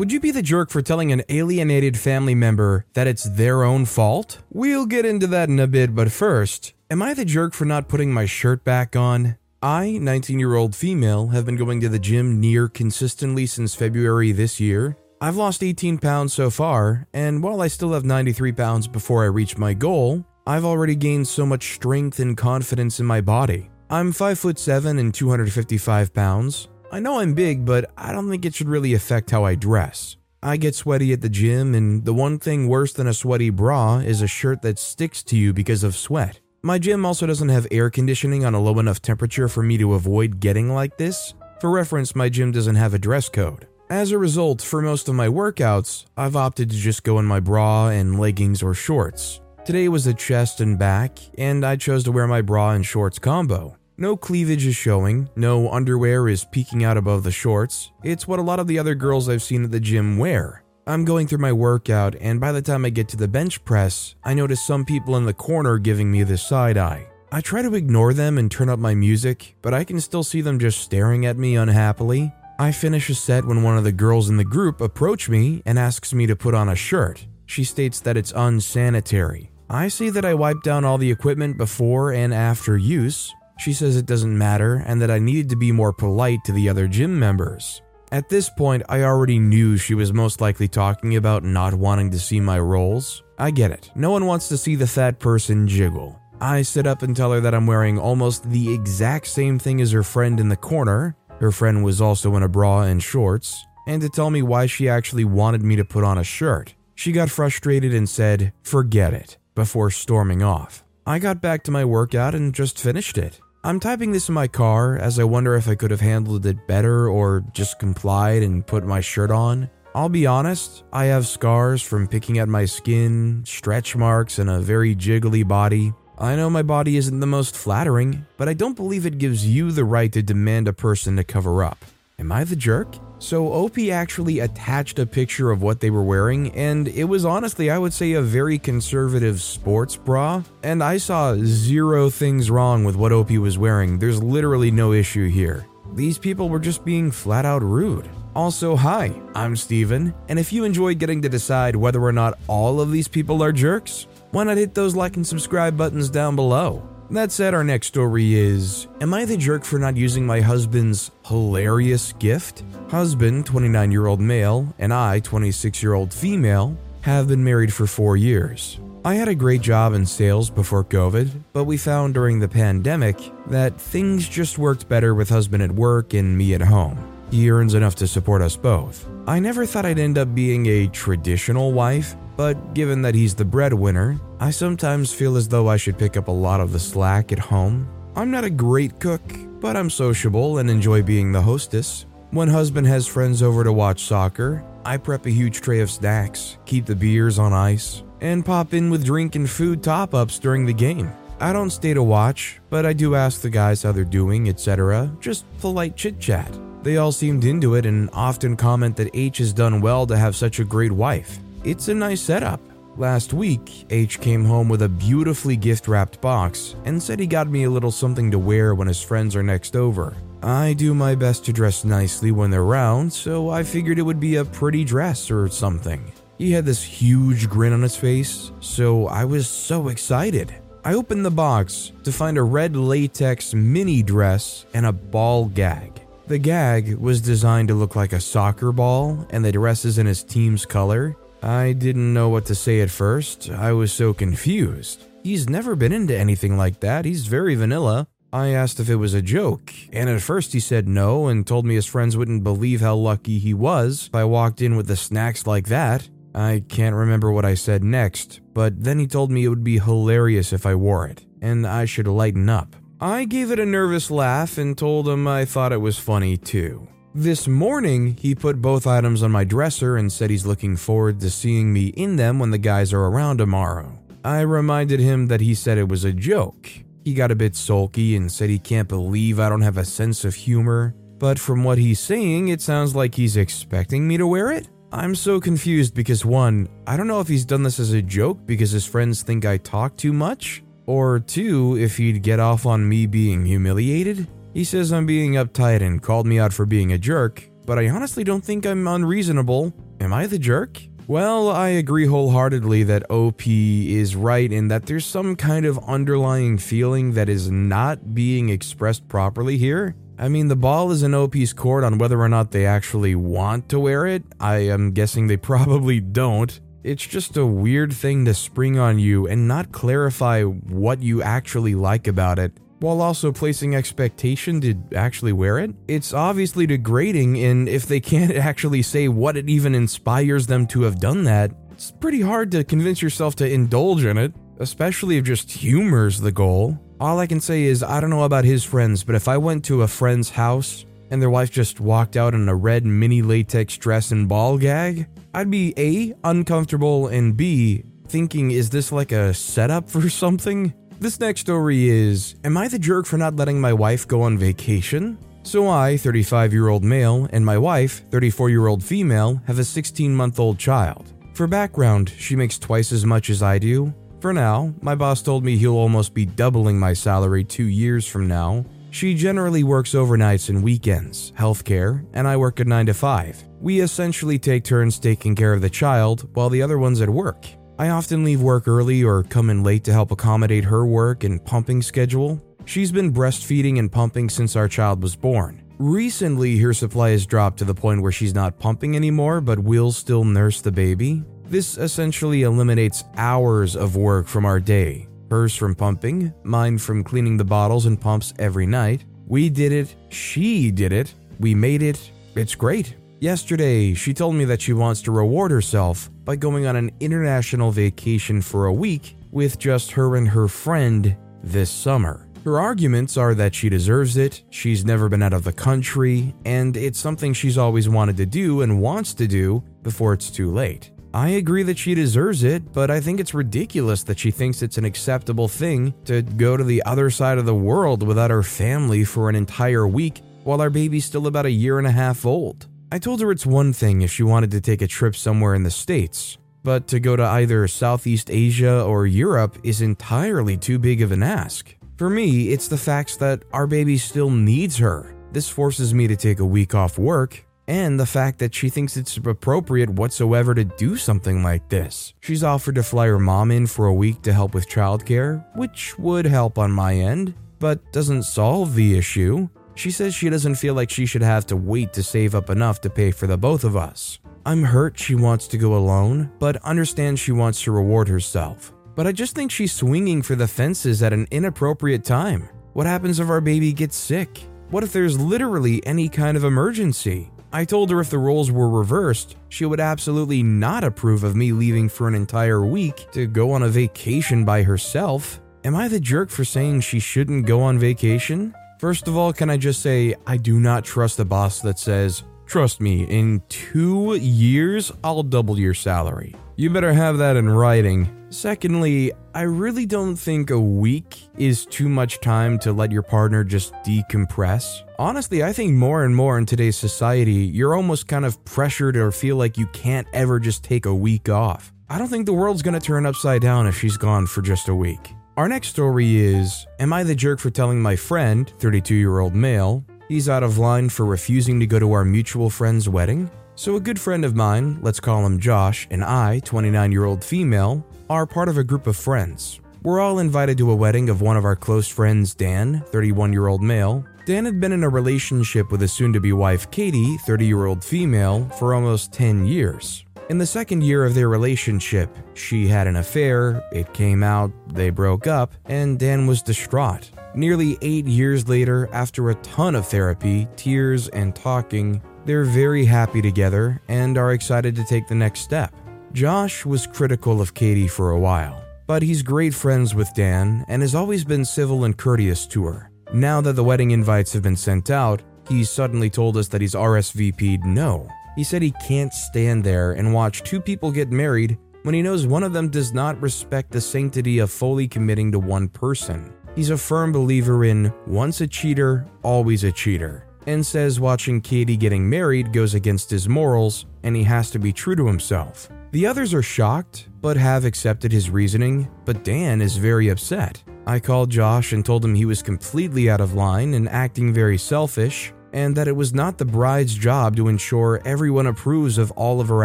Would you be the jerk for telling an alienated family member that it's their own fault? We'll get into that in a bit, but first, am I the jerk for not putting my shirt back on? I, 19 year old female, have been going to the gym near consistently since February this year. I've lost 18 pounds so far, and while I still have 93 pounds before I reach my goal, I've already gained so much strength and confidence in my body. I'm 5 foot 7 and 255 pounds. I know I'm big, but I don't think it should really affect how I dress. I get sweaty at the gym, and the one thing worse than a sweaty bra is a shirt that sticks to you because of sweat. My gym also doesn't have air conditioning on a low enough temperature for me to avoid getting like this. For reference, my gym doesn't have a dress code. As a result, for most of my workouts, I've opted to just go in my bra and leggings or shorts. Today was a chest and back, and I chose to wear my bra and shorts combo. No cleavage is showing, no underwear is peeking out above the shorts. It's what a lot of the other girls I've seen at the gym wear. I'm going through my workout, and by the time I get to the bench press, I notice some people in the corner giving me the side eye. I try to ignore them and turn up my music, but I can still see them just staring at me unhappily. I finish a set when one of the girls in the group approach me and asks me to put on a shirt. She states that it's unsanitary. I say that I wiped down all the equipment before and after use. She says it doesn't matter and that I needed to be more polite to the other gym members. At this point, I already knew she was most likely talking about not wanting to see my rolls. I get it. No one wants to see the fat person jiggle. I sit up and tell her that I'm wearing almost the exact same thing as her friend in the corner. Her friend was also in a bra and shorts, and to tell me why she actually wanted me to put on a shirt. She got frustrated and said, Forget it, before storming off. I got back to my workout and just finished it. I'm typing this in my car as I wonder if I could have handled it better or just complied and put my shirt on. I'll be honest, I have scars from picking at my skin, stretch marks, and a very jiggly body. I know my body isn't the most flattering, but I don't believe it gives you the right to demand a person to cover up. Am I the jerk? So OP actually attached a picture of what they were wearing, and it was honestly, I would say, a very conservative sports bra. And I saw zero things wrong with what OP was wearing. There's literally no issue here. These people were just being flat out rude. Also, hi, I'm Steven, and if you enjoy getting to decide whether or not all of these people are jerks, why not hit those like and subscribe buttons down below? That said, our next story is Am I the jerk for not using my husband's hilarious gift? Husband, 29 year old male, and I, 26 year old female, have been married for four years. I had a great job in sales before COVID, but we found during the pandemic that things just worked better with husband at work and me at home. He earns enough to support us both. I never thought I'd end up being a traditional wife, but given that he's the breadwinner, I sometimes feel as though I should pick up a lot of the slack at home. I'm not a great cook, but I'm sociable and enjoy being the hostess. When husband has friends over to watch soccer, I prep a huge tray of snacks, keep the beers on ice, and pop in with drink and food top ups during the game. I don't stay to watch, but I do ask the guys how they're doing, etc., just polite chit chat. They all seemed into it and often comment that H has done well to have such a great wife. It's a nice setup. Last week, H came home with a beautifully gift wrapped box and said he got me a little something to wear when his friends are next over. I do my best to dress nicely when they're around, so I figured it would be a pretty dress or something. He had this huge grin on his face, so I was so excited. I opened the box to find a red latex mini dress and a ball gag. The gag was designed to look like a soccer ball, and the dress is in his team's color, I didn't know what to say at first. I was so confused. He's never been into anything like that. He's very vanilla. I asked if it was a joke, and at first he said no and told me his friends wouldn't believe how lucky he was if I walked in with the snacks like that. I can't remember what I said next, but then he told me it would be hilarious if I wore it, and I should lighten up. I gave it a nervous laugh and told him I thought it was funny too. This morning, he put both items on my dresser and said he's looking forward to seeing me in them when the guys are around tomorrow. I reminded him that he said it was a joke. He got a bit sulky and said he can't believe I don't have a sense of humor, but from what he's saying, it sounds like he's expecting me to wear it. I'm so confused because one, I don't know if he's done this as a joke because his friends think I talk too much, or two, if he'd get off on me being humiliated. He says I'm being uptight and called me out for being a jerk, but I honestly don't think I'm unreasonable. Am I the jerk? Well, I agree wholeheartedly that OP is right in that there's some kind of underlying feeling that is not being expressed properly here. I mean, the ball is in OP's court on whether or not they actually want to wear it. I am guessing they probably don't. It's just a weird thing to spring on you and not clarify what you actually like about it while also placing expectation to actually wear it. It's obviously degrading, and if they can't actually say what it even inspires them to have done that, it's pretty hard to convince yourself to indulge in it, especially if just humor's the goal. All I can say is, I don't know about his friends, but if I went to a friend's house and their wife just walked out in a red mini latex dress and ball gag, I'd be A, uncomfortable, and B, thinking, is this like a setup for something? This next story is Am I the jerk for not letting my wife go on vacation? So, I, 35 year old male, and my wife, 34 year old female, have a 16 month old child. For background, she makes twice as much as I do. For now, my boss told me he'll almost be doubling my salary two years from now. She generally works overnights and weekends, healthcare, and I work a 9 to 5. We essentially take turns taking care of the child while the other one's at work. I often leave work early or come in late to help accommodate her work and pumping schedule. She's been breastfeeding and pumping since our child was born. Recently, her supply has dropped to the point where she's not pumping anymore but will still nurse the baby. This essentially eliminates hours of work from our day. Hers from pumping, mine from cleaning the bottles and pumps every night. We did it, she did it, we made it, it's great. Yesterday, she told me that she wants to reward herself by going on an international vacation for a week with just her and her friend this summer. Her arguments are that she deserves it, she's never been out of the country, and it's something she's always wanted to do and wants to do before it's too late. I agree that she deserves it, but I think it's ridiculous that she thinks it's an acceptable thing to go to the other side of the world without her family for an entire week while our baby's still about a year and a half old. I told her it's one thing if she wanted to take a trip somewhere in the States, but to go to either Southeast Asia or Europe is entirely too big of an ask. For me, it's the fact that our baby still needs her. This forces me to take a week off work, and the fact that she thinks it's appropriate whatsoever to do something like this. She's offered to fly her mom in for a week to help with childcare, which would help on my end, but doesn't solve the issue. She says she doesn't feel like she should have to wait to save up enough to pay for the both of us. I'm hurt she wants to go alone, but understand she wants to reward herself. But I just think she's swinging for the fences at an inappropriate time. What happens if our baby gets sick? What if there's literally any kind of emergency? I told her if the roles were reversed, she would absolutely not approve of me leaving for an entire week to go on a vacation by herself. Am I the jerk for saying she shouldn't go on vacation? First of all, can I just say, I do not trust a boss that says, Trust me, in two years, I'll double your salary. You better have that in writing. Secondly, I really don't think a week is too much time to let your partner just decompress. Honestly, I think more and more in today's society, you're almost kind of pressured or feel like you can't ever just take a week off. I don't think the world's gonna turn upside down if she's gone for just a week. Our next story is Am I the jerk for telling my friend, 32 year old male, he's out of line for refusing to go to our mutual friend's wedding? So, a good friend of mine, let's call him Josh, and I, 29 year old female, are part of a group of friends. We're all invited to a wedding of one of our close friends, Dan, 31 year old male. Dan had been in a relationship with his soon to be wife, Katie, 30 year old female, for almost 10 years. In the second year of their relationship, she had an affair, it came out, they broke up, and Dan was distraught. Nearly eight years later, after a ton of therapy, tears, and talking, they're very happy together and are excited to take the next step. Josh was critical of Katie for a while, but he's great friends with Dan and has always been civil and courteous to her. Now that the wedding invites have been sent out, he suddenly told us that he's RSVP'd no. He said he can't stand there and watch two people get married when he knows one of them does not respect the sanctity of fully committing to one person. He's a firm believer in once a cheater, always a cheater, and says watching Katie getting married goes against his morals and he has to be true to himself. The others are shocked, but have accepted his reasoning, but Dan is very upset. I called Josh and told him he was completely out of line and acting very selfish, and that it was not the bride's job to ensure everyone approves of all of her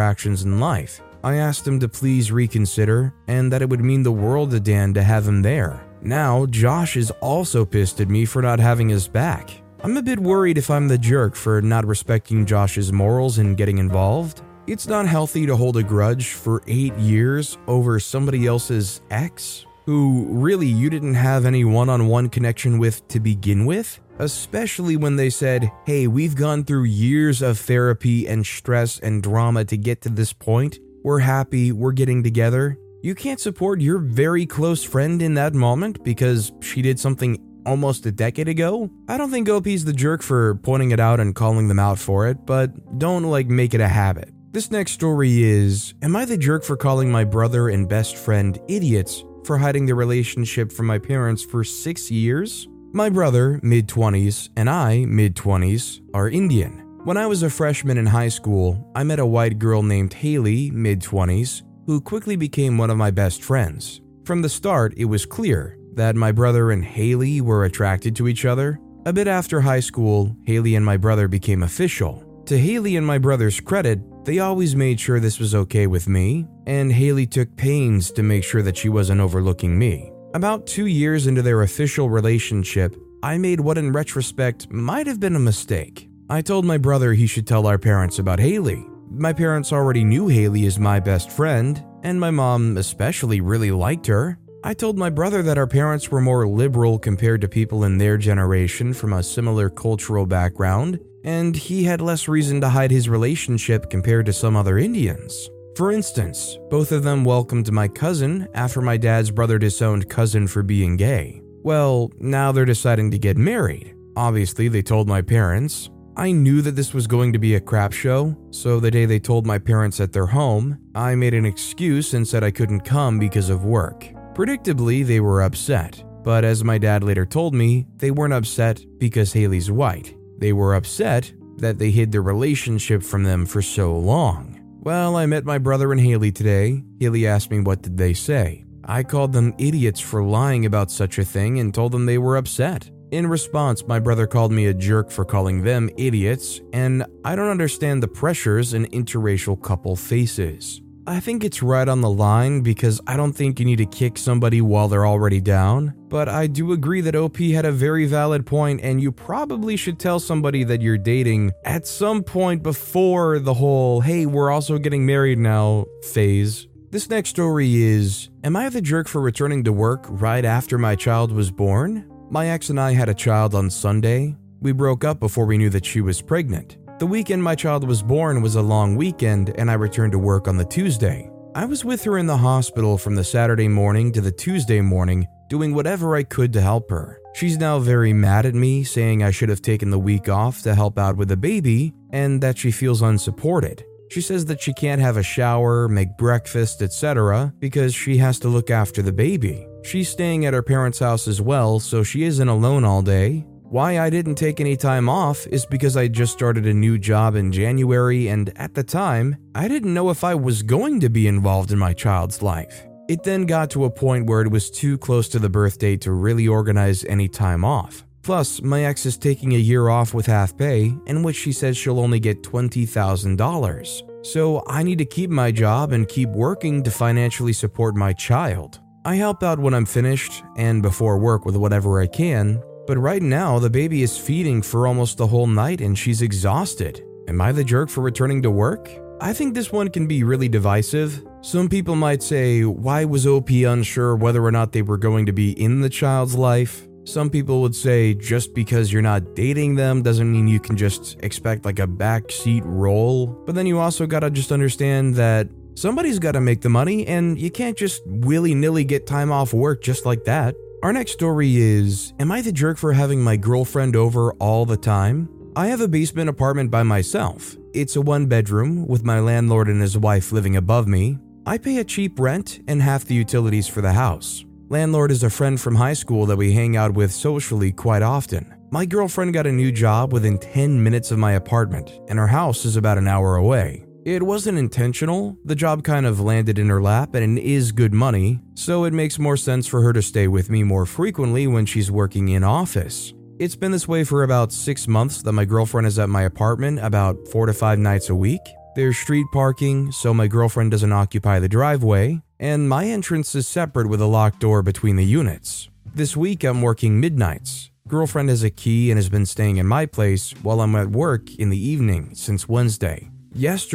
actions in life. I asked him to please reconsider and that it would mean the world to Dan to have him there. Now, Josh is also pissed at me for not having his back. I'm a bit worried if I'm the jerk for not respecting Josh's morals and getting involved. It's not healthy to hold a grudge for eight years over somebody else's ex, who really you didn't have any one on one connection with to begin with especially when they said, Hey, we've gone through years of therapy and stress and drama to get to this point. We're happy, we're getting together. You can't support your very close friend in that moment because she did something almost a decade ago. I don't think OP's the jerk for pointing it out and calling them out for it, but don't like make it a habit. This next story is Am I the jerk for calling my brother and best friend idiots for hiding the relationship from my parents for six years? My brother, mid 20s, and I, mid 20s, are Indian. When I was a freshman in high school, I met a white girl named Haley, mid 20s, who quickly became one of my best friends. From the start, it was clear that my brother and Haley were attracted to each other. A bit after high school, Haley and my brother became official. To Haley and my brother's credit, they always made sure this was okay with me, and Haley took pains to make sure that she wasn't overlooking me. About two years into their official relationship, I made what in retrospect might have been a mistake. I told my brother he should tell our parents about Haley. My parents already knew Haley as my best friend, and my mom especially really liked her. I told my brother that our parents were more liberal compared to people in their generation from a similar cultural background, and he had less reason to hide his relationship compared to some other Indians. For instance, both of them welcomed my cousin after my dad's brother disowned cousin for being gay. Well, now they're deciding to get married. Obviously, they told my parents. I knew that this was going to be a crap show, so the day they told my parents at their home, I made an excuse and said I couldn't come because of work. Predictably, they were upset, but as my dad later told me, they weren't upset because Haley's white. They were upset that they hid their relationship from them for so long. Well, I met my brother and Haley today. Haley asked me what did they say. I called them idiots for lying about such a thing and told them they were upset. In response, my brother called me a jerk for calling them idiots, and I don't understand the pressures an interracial couple faces. I think it's right on the line because I don't think you need to kick somebody while they're already down. But I do agree that OP had a very valid point, and you probably should tell somebody that you're dating at some point before the whole, hey, we're also getting married now phase. This next story is Am I the jerk for returning to work right after my child was born? My ex and I had a child on Sunday. We broke up before we knew that she was pregnant. The weekend my child was born was a long weekend, and I returned to work on the Tuesday. I was with her in the hospital from the Saturday morning to the Tuesday morning, doing whatever I could to help her. She's now very mad at me, saying I should have taken the week off to help out with the baby, and that she feels unsupported. She says that she can't have a shower, make breakfast, etc., because she has to look after the baby. She's staying at her parents' house as well, so she isn't alone all day, why I didn't take any time off is because I just started a new job in January, and at the time, I didn't know if I was going to be involved in my child's life. It then got to a point where it was too close to the birthday to really organize any time off. Plus, my ex is taking a year off with half pay, in which she says she'll only get $20,000. So I need to keep my job and keep working to financially support my child. I help out when I'm finished and before work with whatever I can, but right now, the baby is feeding for almost the whole night and she's exhausted. Am I the jerk for returning to work? I think this one can be really divisive. Some people might say, why was OP unsure whether or not they were going to be in the child's life? Some people would say, just because you're not dating them doesn't mean you can just expect like a backseat role. But then you also gotta just understand that somebody's gotta make the money and you can't just willy nilly get time off work just like that. Our next story is Am I the jerk for having my girlfriend over all the time? I have a basement apartment by myself. It's a one bedroom with my landlord and his wife living above me. I pay a cheap rent and half the utilities for the house. Landlord is a friend from high school that we hang out with socially quite often. My girlfriend got a new job within 10 minutes of my apartment, and her house is about an hour away. It wasn't intentional, the job kind of landed in her lap and it is good money, so it makes more sense for her to stay with me more frequently when she's working in office. It's been this way for about six months that my girlfriend is at my apartment about four to five nights a week. There's street parking, so my girlfriend doesn't occupy the driveway, and my entrance is separate with a locked door between the units. This week I'm working midnights. Girlfriend has a key and has been staying in my place while I'm at work in the evening since Wednesday. Yesterday,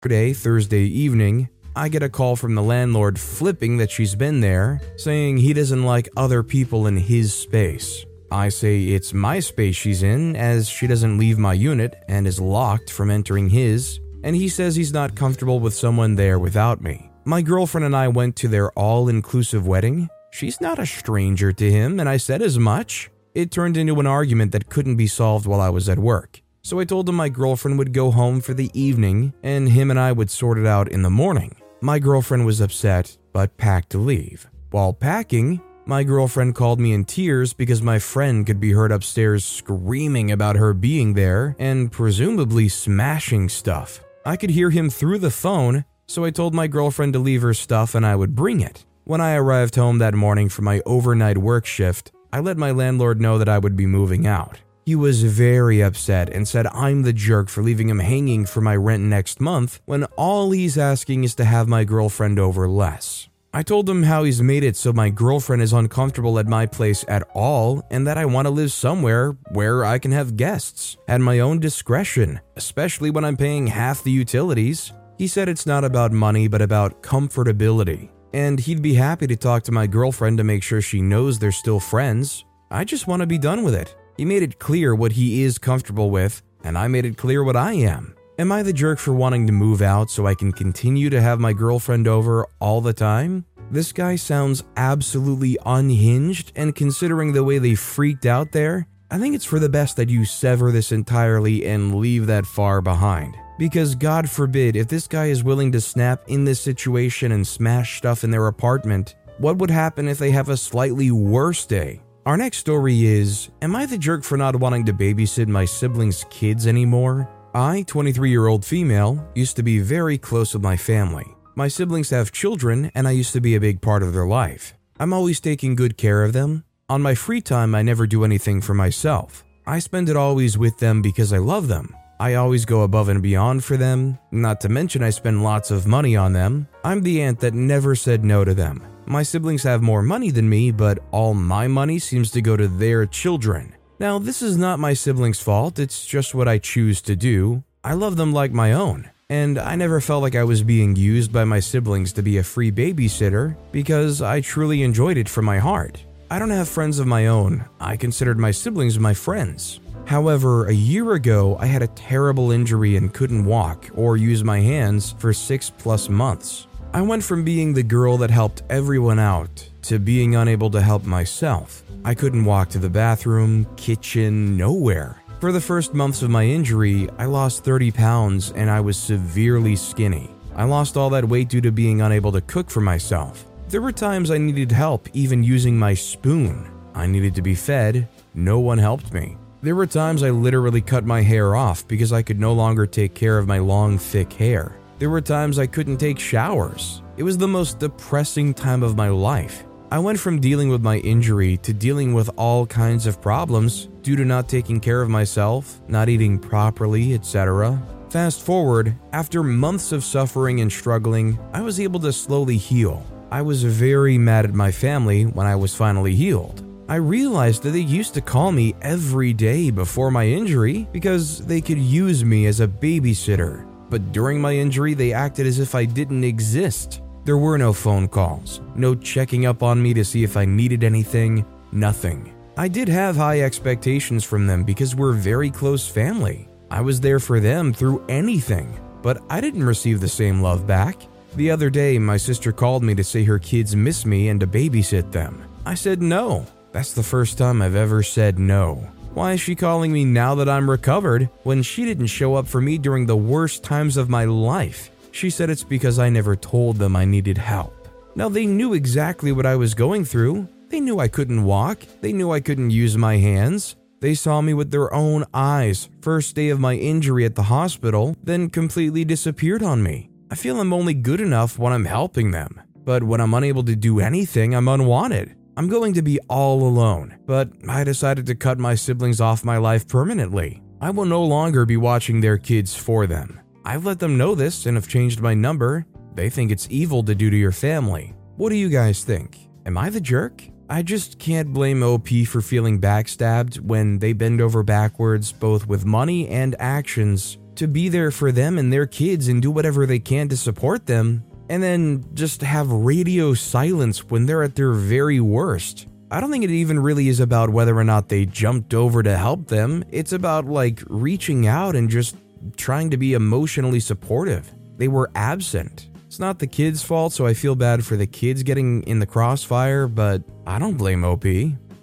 today. Thursday evening, I get a call from the landlord flipping that she's been there, saying he doesn't like other people in his space. I say it's my space she's in, as she doesn't leave my unit and is locked from entering his, and he says he's not comfortable with someone there without me. My girlfriend and I went to their all inclusive wedding. She's not a stranger to him, and I said as much. It turned into an argument that couldn't be solved while I was at work. So I told him my girlfriend would go home for the evening and him and I would sort it out in the morning. My girlfriend was upset, but packed to leave. While packing, my girlfriend called me in tears because my friend could be heard upstairs screaming about her being there and presumably smashing stuff. I could hear him through the phone, so I told my girlfriend to leave her stuff and I would bring it. When I arrived home that morning for my overnight work shift, I let my landlord know that I would be moving out. He was very upset and said I'm the jerk for leaving him hanging for my rent next month when all he's asking is to have my girlfriend over less. I told him how he's made it so my girlfriend is uncomfortable at my place at all and that I want to live somewhere where I can have guests at my own discretion, especially when I'm paying half the utilities. He said it's not about money but about comfortability, and he'd be happy to talk to my girlfriend to make sure she knows they're still friends. I just want to be done with it. He made it clear what he is comfortable with, and I made it clear what I am. Am I the jerk for wanting to move out so I can continue to have my girlfriend over all the time? This guy sounds absolutely unhinged, and considering the way they freaked out there, I think it's for the best that you sever this entirely and leave that far behind. Because God forbid, if this guy is willing to snap in this situation and smash stuff in their apartment, what would happen if they have a slightly worse day? Our next story is Am I the jerk for not wanting to babysit my siblings' kids anymore? I, 23 year old female, used to be very close with my family. My siblings have children, and I used to be a big part of their life. I'm always taking good care of them. On my free time, I never do anything for myself. I spend it always with them because I love them. I always go above and beyond for them, not to mention I spend lots of money on them. I'm the aunt that never said no to them. My siblings have more money than me, but all my money seems to go to their children. Now, this is not my siblings' fault, it's just what I choose to do. I love them like my own, and I never felt like I was being used by my siblings to be a free babysitter because I truly enjoyed it from my heart. I don't have friends of my own, I considered my siblings my friends. However, a year ago, I had a terrible injury and couldn't walk or use my hands for six plus months. I went from being the girl that helped everyone out to being unable to help myself. I couldn't walk to the bathroom, kitchen, nowhere. For the first months of my injury, I lost 30 pounds and I was severely skinny. I lost all that weight due to being unable to cook for myself. There were times I needed help even using my spoon. I needed to be fed. No one helped me. There were times I literally cut my hair off because I could no longer take care of my long, thick hair. There were times I couldn't take showers. It was the most depressing time of my life. I went from dealing with my injury to dealing with all kinds of problems due to not taking care of myself, not eating properly, etc. Fast forward, after months of suffering and struggling, I was able to slowly heal. I was very mad at my family when I was finally healed. I realized that they used to call me every day before my injury because they could use me as a babysitter. But during my injury, they acted as if I didn't exist. There were no phone calls, no checking up on me to see if I needed anything, nothing. I did have high expectations from them because we're very close family. I was there for them through anything, but I didn't receive the same love back. The other day, my sister called me to say her kids miss me and to babysit them. I said no. That's the first time I've ever said no. Why is she calling me now that I'm recovered when she didn't show up for me during the worst times of my life? She said it's because I never told them I needed help. Now, they knew exactly what I was going through. They knew I couldn't walk, they knew I couldn't use my hands. They saw me with their own eyes, first day of my injury at the hospital, then completely disappeared on me. I feel I'm only good enough when I'm helping them, but when I'm unable to do anything, I'm unwanted. I'm going to be all alone, but I decided to cut my siblings off my life permanently. I will no longer be watching their kids for them. I've let them know this and have changed my number. They think it's evil to do to your family. What do you guys think? Am I the jerk? I just can't blame OP for feeling backstabbed when they bend over backwards, both with money and actions, to be there for them and their kids and do whatever they can to support them, and then just have radio silence when they're at their very worst. I don't think it even really is about whether or not they jumped over to help them. It's about like reaching out and just trying to be emotionally supportive. They were absent. It's not the kids' fault, so I feel bad for the kids getting in the crossfire, but I don't blame OP.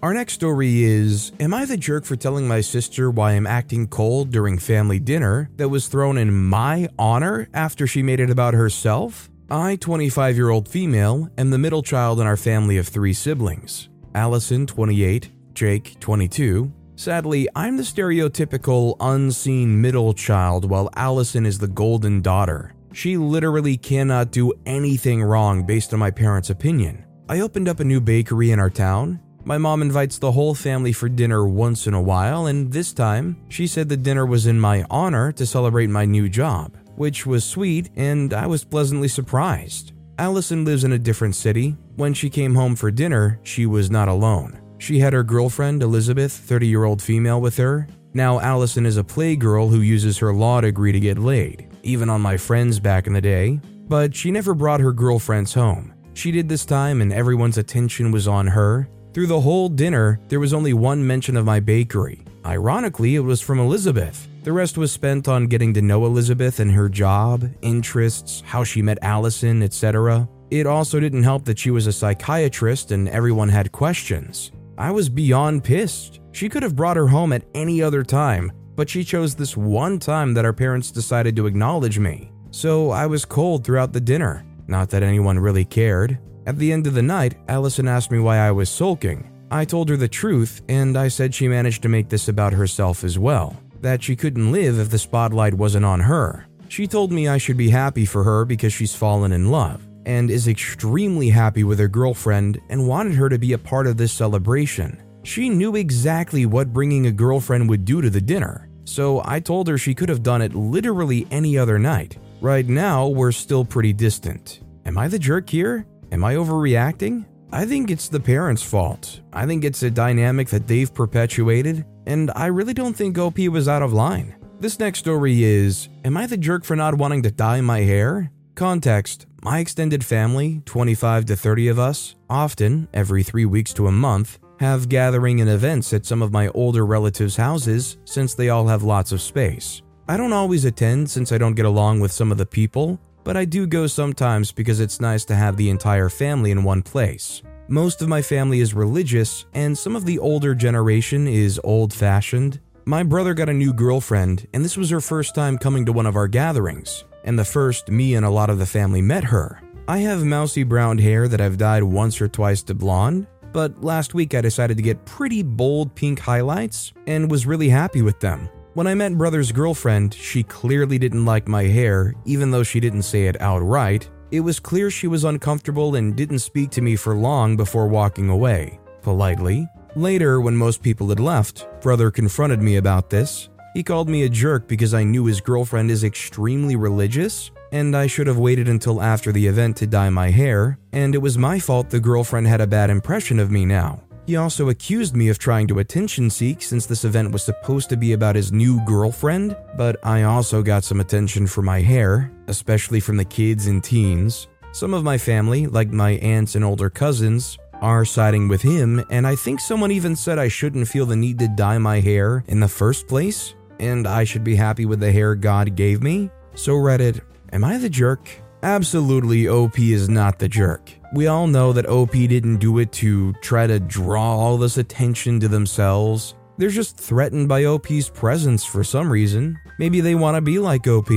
Our next story is Am I the jerk for telling my sister why I'm acting cold during family dinner that was thrown in my honor after she made it about herself? I, 25 year old female, am the middle child in our family of three siblings Allison, 28, Jake, 22, Sadly, I'm the stereotypical unseen middle child while Allison is the golden daughter. She literally cannot do anything wrong based on my parents' opinion. I opened up a new bakery in our town. My mom invites the whole family for dinner once in a while, and this time, she said the dinner was in my honor to celebrate my new job, which was sweet, and I was pleasantly surprised. Allison lives in a different city. When she came home for dinner, she was not alone. She had her girlfriend, Elizabeth, 30 year old female, with her. Now, Allison is a playgirl who uses her law degree to get laid, even on my friends back in the day. But she never brought her girlfriends home. She did this time, and everyone's attention was on her. Through the whole dinner, there was only one mention of my bakery. Ironically, it was from Elizabeth. The rest was spent on getting to know Elizabeth and her job, interests, how she met Allison, etc. It also didn't help that she was a psychiatrist and everyone had questions. I was beyond pissed. She could have brought her home at any other time, but she chose this one time that our parents decided to acknowledge me. So I was cold throughout the dinner. Not that anyone really cared. At the end of the night, Allison asked me why I was sulking. I told her the truth, and I said she managed to make this about herself as well that she couldn't live if the spotlight wasn't on her. She told me I should be happy for her because she's fallen in love and is extremely happy with her girlfriend and wanted her to be a part of this celebration. She knew exactly what bringing a girlfriend would do to the dinner, so I told her she could have done it literally any other night. Right now, we're still pretty distant. Am I the jerk here? Am I overreacting? I think it's the parents' fault. I think it's a dynamic that they've perpetuated, and I really don't think OP was out of line. This next story is Am I the jerk for not wanting to dye my hair? Context My extended family, 25 to 30 of us, often, every three weeks to a month, have gathering and events at some of my older relatives' houses since they all have lots of space. I don't always attend since I don't get along with some of the people, but I do go sometimes because it's nice to have the entire family in one place. Most of my family is religious, and some of the older generation is old fashioned. My brother got a new girlfriend, and this was her first time coming to one of our gatherings and the first me and a lot of the family met her. I have mousy brown hair that I've dyed once or twice to blonde, but last week I decided to get pretty bold pink highlights and was really happy with them. When I met brother's girlfriend, she clearly didn't like my hair, even though she didn't say it outright. It was clear she was uncomfortable and didn't speak to me for long before walking away, politely. Later, when most people had left, brother confronted me about this. He called me a jerk because I knew his girlfriend is extremely religious and I should have waited until after the event to dye my hair, and it was my fault the girlfriend had a bad impression of me now. He also accused me of trying to attention seek since this event was supposed to be about his new girlfriend, but I also got some attention for my hair, especially from the kids and teens. Some of my family, like my aunts and older cousins, are siding with him, and I think someone even said I shouldn't feel the need to dye my hair in the first place, and I should be happy with the hair God gave me. So, Reddit, am I the jerk? Absolutely, OP is not the jerk. We all know that OP didn't do it to try to draw all this attention to themselves. They're just threatened by OP's presence for some reason. Maybe they want to be like OP.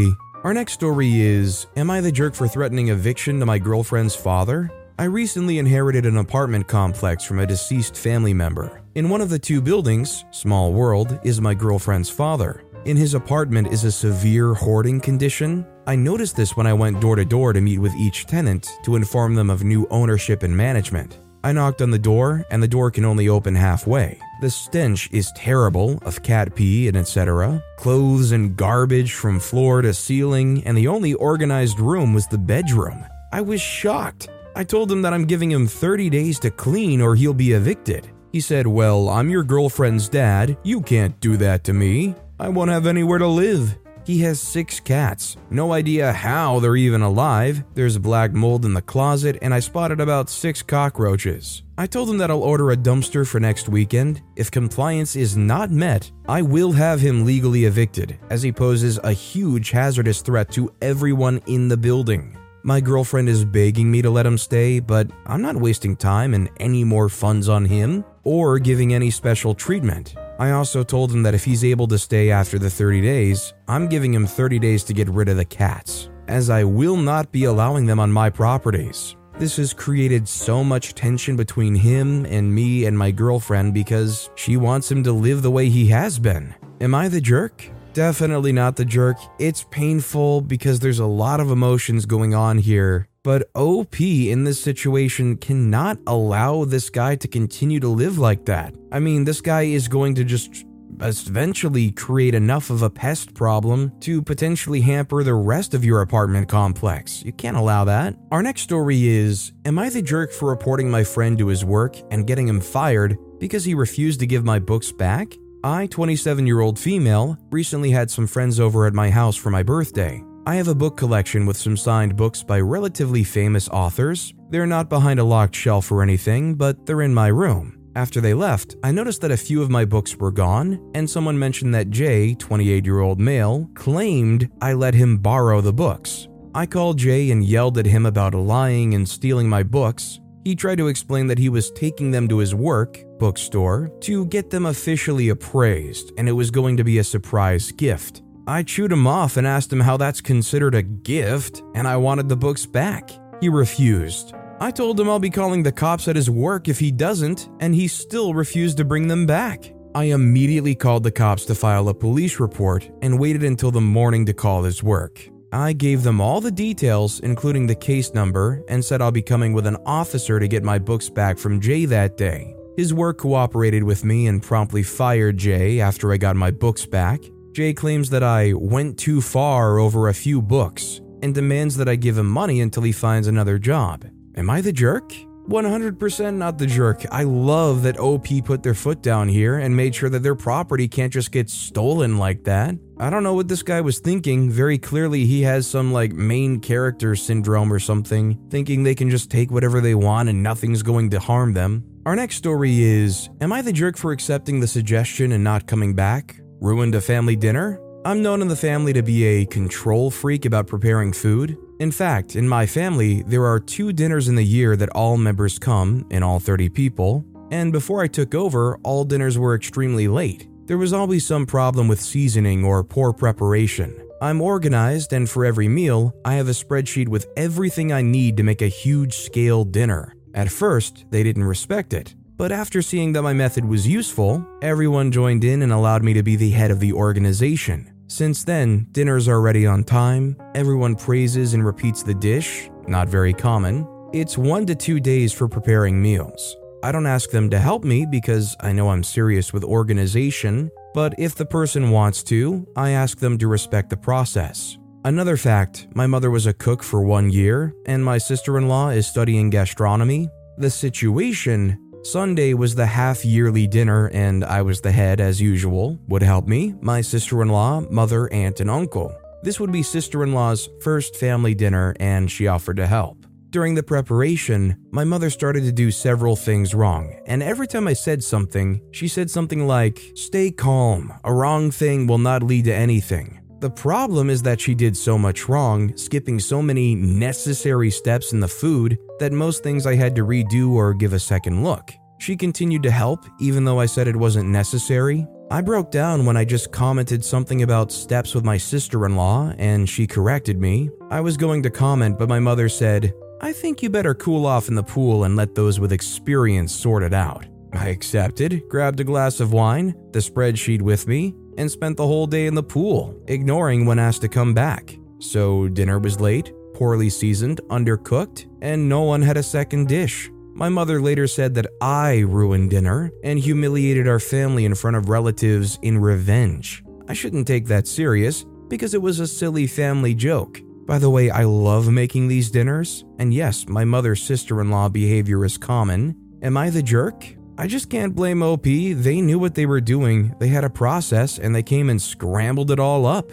Our next story is Am I the jerk for threatening eviction to my girlfriend's father? I recently inherited an apartment complex from a deceased family member. In one of the two buildings, Small World, is my girlfriend's father. In his apartment is a severe hoarding condition. I noticed this when I went door to door to meet with each tenant to inform them of new ownership and management. I knocked on the door, and the door can only open halfway. The stench is terrible of cat pee and etc. Clothes and garbage from floor to ceiling, and the only organized room was the bedroom. I was shocked. I told him that I'm giving him 30 days to clean or he'll be evicted. He said, Well, I'm your girlfriend's dad. You can't do that to me. I won't have anywhere to live. He has six cats. No idea how they're even alive. There's black mold in the closet, and I spotted about six cockroaches. I told him that I'll order a dumpster for next weekend. If compliance is not met, I will have him legally evicted, as he poses a huge hazardous threat to everyone in the building. My girlfriend is begging me to let him stay, but I'm not wasting time and any more funds on him or giving any special treatment. I also told him that if he's able to stay after the 30 days, I'm giving him 30 days to get rid of the cats, as I will not be allowing them on my properties. This has created so much tension between him and me and my girlfriend because she wants him to live the way he has been. Am I the jerk? Definitely not the jerk. It's painful because there's a lot of emotions going on here but OP in this situation cannot allow this guy to continue to live like that. I mean, this guy is going to just eventually create enough of a pest problem to potentially hamper the rest of your apartment complex. You can't allow that. Our next story is Am I the jerk for reporting my friend to his work and getting him fired because he refused to give my books back? I, 27 year old female, recently had some friends over at my house for my birthday. I have a book collection with some signed books by relatively famous authors. They're not behind a locked shelf or anything, but they're in my room. After they left, I noticed that a few of my books were gone, and someone mentioned that Jay, 28 year old male, claimed I let him borrow the books. I called Jay and yelled at him about lying and stealing my books. He tried to explain that he was taking them to his work, bookstore, to get them officially appraised, and it was going to be a surprise gift. I chewed him off and asked him how that's considered a gift, and I wanted the books back. He refused. I told him I'll be calling the cops at his work if he doesn't, and he still refused to bring them back. I immediately called the cops to file a police report and waited until the morning to call his work. I gave them all the details, including the case number, and said I'll be coming with an officer to get my books back from Jay that day. His work cooperated with me and promptly fired Jay after I got my books back, Jay claims that I went too far over a few books and demands that I give him money until he finds another job. Am I the jerk? 100% not the jerk. I love that OP put their foot down here and made sure that their property can't just get stolen like that. I don't know what this guy was thinking. Very clearly, he has some like main character syndrome or something, thinking they can just take whatever they want and nothing's going to harm them. Our next story is Am I the jerk for accepting the suggestion and not coming back? Ruined a family dinner? I'm known in the family to be a control freak about preparing food. In fact, in my family, there are two dinners in the year that all members come, in all 30 people, and before I took over, all dinners were extremely late. There was always some problem with seasoning or poor preparation. I'm organized, and for every meal, I have a spreadsheet with everything I need to make a huge scale dinner. At first, they didn't respect it. But after seeing that my method was useful, everyone joined in and allowed me to be the head of the organization. Since then, dinners are ready on time, everyone praises and repeats the dish, not very common. It's one to two days for preparing meals. I don't ask them to help me because I know I'm serious with organization, but if the person wants to, I ask them to respect the process. Another fact my mother was a cook for one year, and my sister in law is studying gastronomy. The situation Sunday was the half yearly dinner, and I was the head as usual. Would help me, my sister in law, mother, aunt, and uncle. This would be sister in law's first family dinner, and she offered to help. During the preparation, my mother started to do several things wrong, and every time I said something, she said something like, Stay calm, a wrong thing will not lead to anything. The problem is that she did so much wrong, skipping so many necessary steps in the food, that most things I had to redo or give a second look. She continued to help, even though I said it wasn't necessary. I broke down when I just commented something about steps with my sister in law, and she corrected me. I was going to comment, but my mother said, I think you better cool off in the pool and let those with experience sort it out. I accepted, grabbed a glass of wine, the spreadsheet with me, and spent the whole day in the pool, ignoring when asked to come back. So dinner was late, poorly seasoned, undercooked, and no one had a second dish. My mother later said that I ruined dinner and humiliated our family in front of relatives in revenge. I shouldn't take that serious because it was a silly family joke. By the way, I love making these dinners, and yes, my mother's sister in law behavior is common. Am I the jerk? I just can't blame OP. They knew what they were doing, they had a process, and they came and scrambled it all up.